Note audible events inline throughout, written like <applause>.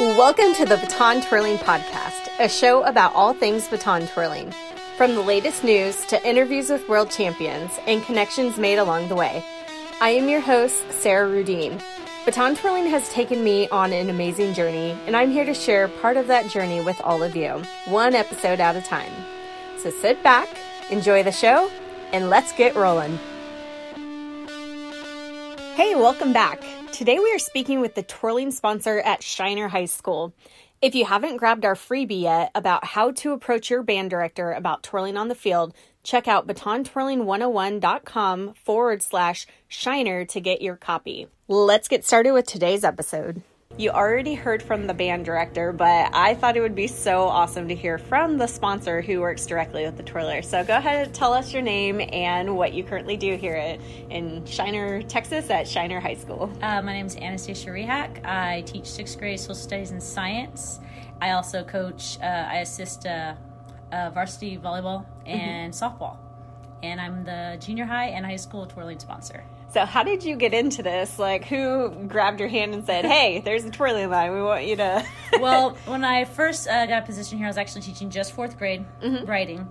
Welcome to the Baton Twirling Podcast, a show about all things baton twirling. From the latest news to interviews with world champions and connections made along the way. I am your host, Sarah Rudine. Baton twirling has taken me on an amazing journey, and I'm here to share part of that journey with all of you, one episode at a time. So sit back, enjoy the show, and let's get rolling. Hey, welcome back. Today we are speaking with the twirling sponsor at Shiner High School. If you haven't grabbed our freebie yet about how to approach your band director about twirling on the field, check out batontwirling101.com forward slash shiner to get your copy. Let's get started with today's episode. You already heard from the band director, but I thought it would be so awesome to hear from the sponsor who works directly with the twirler. So go ahead and tell us your name and what you currently do here at, in Shiner, Texas at Shiner High School. Uh, my name is Anastasia Rehak. I teach sixth grade social studies and science. I also coach, uh, I assist uh, uh varsity volleyball and mm-hmm. softball. And I'm the junior high and high school twirling sponsor. So, how did you get into this? Like, who grabbed your hand and said, "Hey, there's a twirling line. We want you to." <laughs> well, when I first uh, got a position here, I was actually teaching just fourth grade mm-hmm. writing,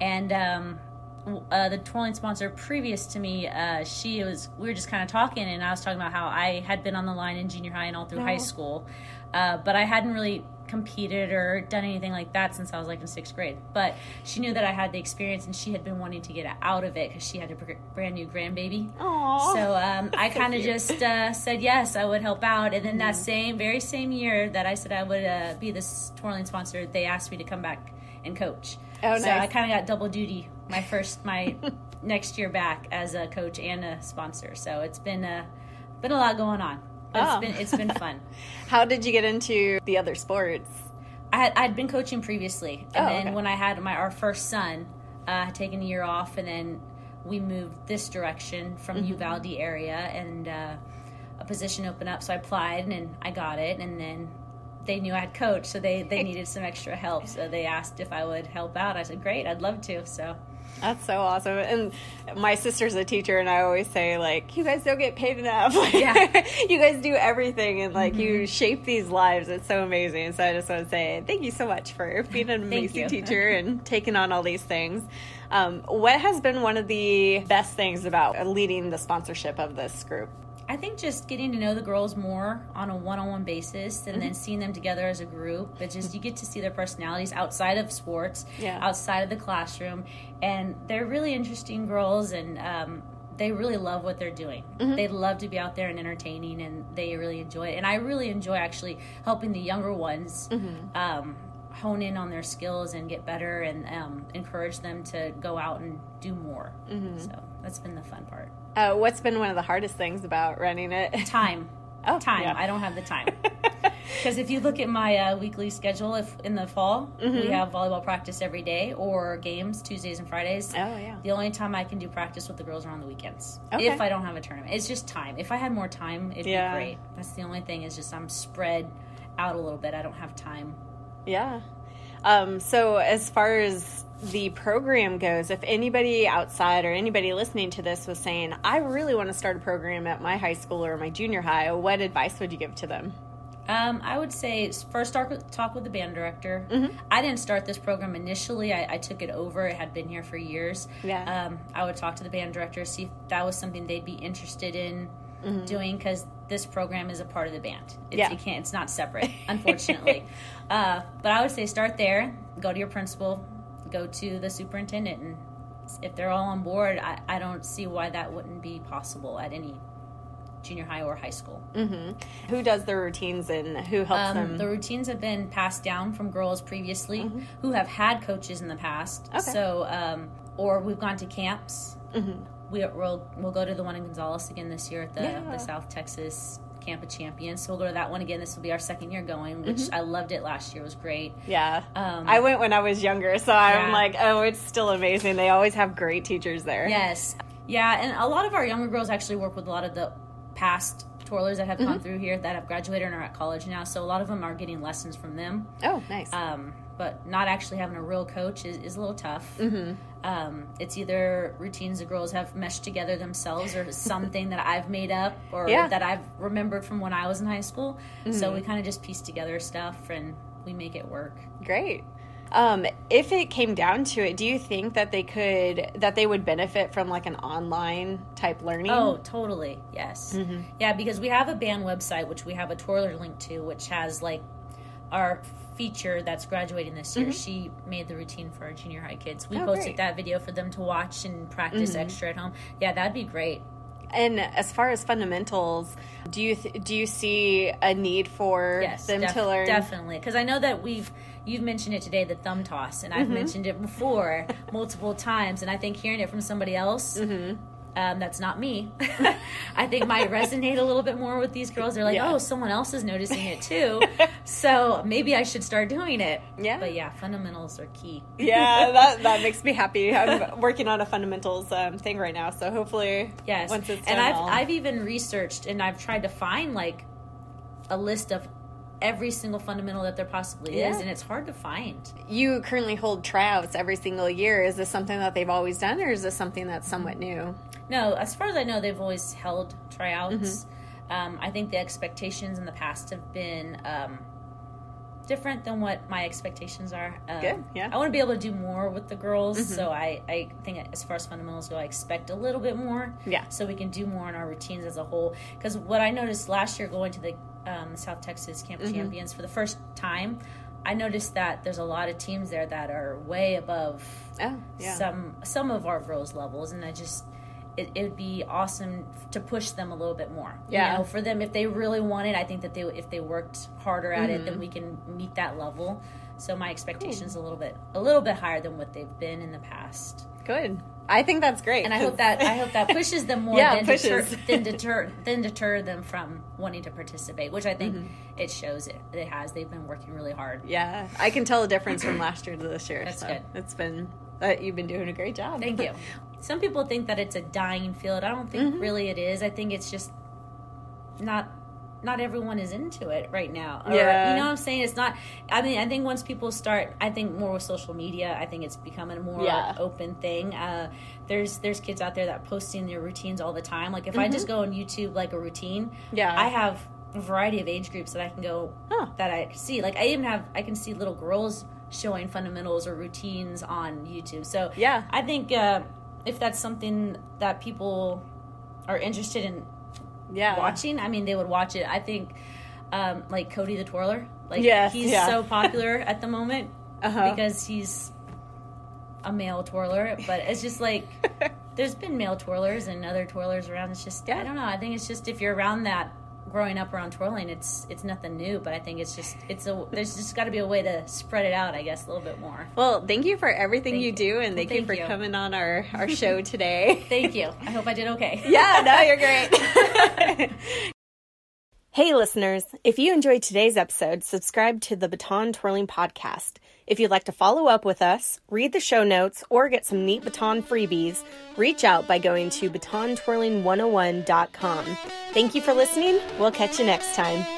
and um, uh, the twirling sponsor previous to me, uh, she was. We were just kind of talking, and I was talking about how I had been on the line in junior high and all through high school, uh, but I hadn't really competed or done anything like that since I was like in sixth grade. But she knew that I had the experience and she had been wanting to get out of it because she had a brand new grandbaby. Aww. So um, <laughs> I kind of just uh, said yes, I would help out. And then mm that same, very same year that I said I would uh, be this twirling sponsor, they asked me to come back and coach. Oh, so nice. I kind of got double duty my first, my <laughs> next year back as a coach and a sponsor. So it's been a, been a lot going on. It's oh. been it's been fun. <laughs> How did you get into the other sports? I had I'd been coaching previously, and oh, then okay. when I had my our first son, uh, had taken a year off, and then we moved this direction from mm-hmm. Uvalde area, and uh, a position opened up, so I applied and I got it, and then they knew I had coached, so they they needed some extra help, so they asked if I would help out. I said, "Great, I'd love to." So that's so awesome. And my sister's a teacher, and I always say, like, you guys don't get paid enough. <laughs> Yeah. you guys do everything, and like, mm-hmm. you shape these lives. It's so amazing. So I just want to say thank you so much for being an <laughs> amazing teacher <laughs> and taking on all these things. Um, what has been one of the best things about leading the sponsorship of this group? I think just getting to know the girls more on a one-on-one basis, and mm-hmm. then seeing them together as a group. But just you get to see their personalities outside of sports, yeah. outside of the classroom, and they're really interesting girls, and um, they really love what they're doing. Mm-hmm. They love to be out there and entertaining, and they really enjoy it. And I really enjoy actually helping the younger ones. Mm-hmm. Um, hone in on their skills and get better and um, encourage them to go out and do more. Mm-hmm. So that's been the fun part. Uh, what's been one of the hardest things about running it? <laughs> Time. Oh, time. Yeah. I don't have the time. <laughs> Because if you look at my uh, weekly schedule, if in the fall mm-hmm. we have volleyball practice every day or games Tuesdays and Fridays. Oh yeah. The only time I can do practice with the girls are on the weekends. Okay. If I don't have a tournament, it's just time. If I had more time, it'd yeah. be great. That's the only thing. Is just I'm spread out a little bit. I don't have time. Yeah. Um, so as far as the program goes, if anybody outside or anybody listening to this was saying, I really want to start a program at my high school or my junior high, what advice would you give to them? Um, I would say first start with, talk with the band director. Mm-hmm. I didn't start this program initially. I, I, took it over. It had been here for years. Yeah. Um, I would talk to the band director, see if that was something they'd be interested in mm-hmm. doing because this program is a part of the band. It's, Yeah. you can't. It's not separate, <laughs> unfortunately. uh, but I would say start there. Go to your principal. Go to the superintendent, and if they're all on board, I, I don't see why that wouldn't be possible at any junior high or high school. Who does the routines and who helps Um, them? the routines have been passed down from girls previously who have had coaches in the past. Mm-hmm. Okay. So, um, or we've gone to camps. Mm-hmm. We, we'll we'll go to the one in Gonzales again this year at the, Yeah. the South Texas Camp of Champions. So we'll go to that one again. This will be our second year going, which Mm-hmm. I loved it last year. It was great. yeah. Um, I went when I was younger, so I'm like, oh, it's still amazing. They always have great teachers there. Yes. Yeah, and a lot of our younger girls actually work with a lot of the past twirlers that have Mm-hmm. gone through here that have graduated and are at college now. So a lot of them are getting lessons from them. Oh, nice. um, but not actually having a real coach is, is a little tough. Mm-hmm. Um, it's either routines the girls have meshed together themselves or <laughs> something that I've made up or Yeah. that I've remembered from when I was in high school. So we kind of just piece together stuff and we make it work. Great. Um, if it came down to it, do you think that they could that they would benefit from like an online type learning? Oh, totally. Yes. Mm-hmm. Yeah, because we have a band website, which we have a twirler link to, which has like our feature that's graduating this year. Mm-hmm. She made the routine for our junior high kids. We Oh, posted great. that video for them to watch and practice mm-hmm. extra at home. Yeah, that'd be great. And as far as fundamentals, do you th- do you see a need for Yes, them def- to learn? definitely. Because I know that we've you've mentioned it today, the thumb toss, and I've Mm-hmm. mentioned it before multiple times. And I think hearing it from somebody else. Mm-hmm. Um, that's not me. <laughs> I think might resonate a little bit more with these girls. They're like, Yeah. oh, someone else is noticing it too. <laughs> so maybe I should start doing it. Yeah. But yeah, fundamentals are key. yeah, that that <laughs> makes me happy. I'm working on a fundamentals um, thing right now, so hopefully, Yes. once it's and I've I'll- I've even researched and I've tried to find like a list of every single fundamental that there possibly is, and it's hard to find. you currently hold tryouts every single year. Is this something that they've always done, or is this something that's somewhat new? No, as far as I know, they've always held tryouts. Um, I think the expectations in the past have been um, different than what my expectations are. Um, Good, yeah. I want to be able to do more with the girls, so I, I think as far as fundamentals go, I expect a little bit more. Yeah. So we can do more in our routines as a whole. Because what I noticed last year going to the um, South Texas Camp of Champions for the first time, I noticed that there's a lot of teams there that are way above Oh, yeah. some some of our girls levels and i just it would be awesome to push them a little bit more Yeah. you know for them if they really wanted, i think that they if they worked harder at it Mm-hmm. then we can meet that level so my expectations a little bit a little bit higher than what they've been in the past Good. I think that's great. and i hope that i hope that <laughs> pushes them more Yeah, than, pushes. Deter, <laughs> than deter than deter them from wanting to participate which i think Mm-hmm. it shows it, it has they've been working really hard yeah, I can tell a difference from last year to this year. That's so good. It's been uh, you've been doing a great job. Thank you. <laughs> Some people think that it's a dying field. I don't think Mm-hmm. really it is. I think it's just not not everyone is into it right now. Or, Yeah. you know what I'm saying? It's not I mean, I think once people start I think more with social media, I think it's becoming a more Yeah. open thing. Uh there's there's kids out there that posting their routines all the time. Like if I just go on YouTube like a routine, Mm-hmm. Yeah. I have a variety of age groups that I can go Huh. that I see. Like I even have I can see little girls showing fundamentals or routines on YouTube. So Yeah. I think uh, if that's something that people are interested in Yeah. watching, I mean, they would watch it. I think um, like Cody the twirler, like Yes, he's yeah. so <laughs> popular at the moment Uh-huh. because he's a male twirler. But it's just like <laughs> there's been male twirlers and other twirlers around. It's just Yeah. I don't know. I think it's just if you're around that growing up around twirling it's it's nothing new but i think it's just it's a there's just got to be a way to spread it out i guess a little bit more Well, thank you for everything Thank you you. do, and Well, thank, you for you. coming on our our <laughs> show today. thank you i hope i did okay yeah, no, you're great. <laughs> Hey, listeners, if you enjoyed today's episode, subscribe to the Baton Twirling Podcast. If you'd like to follow up with us, read the show notes, or get some neat baton freebies, reach out by going to batontwirling101.com. Thank you for listening. We'll catch you next time.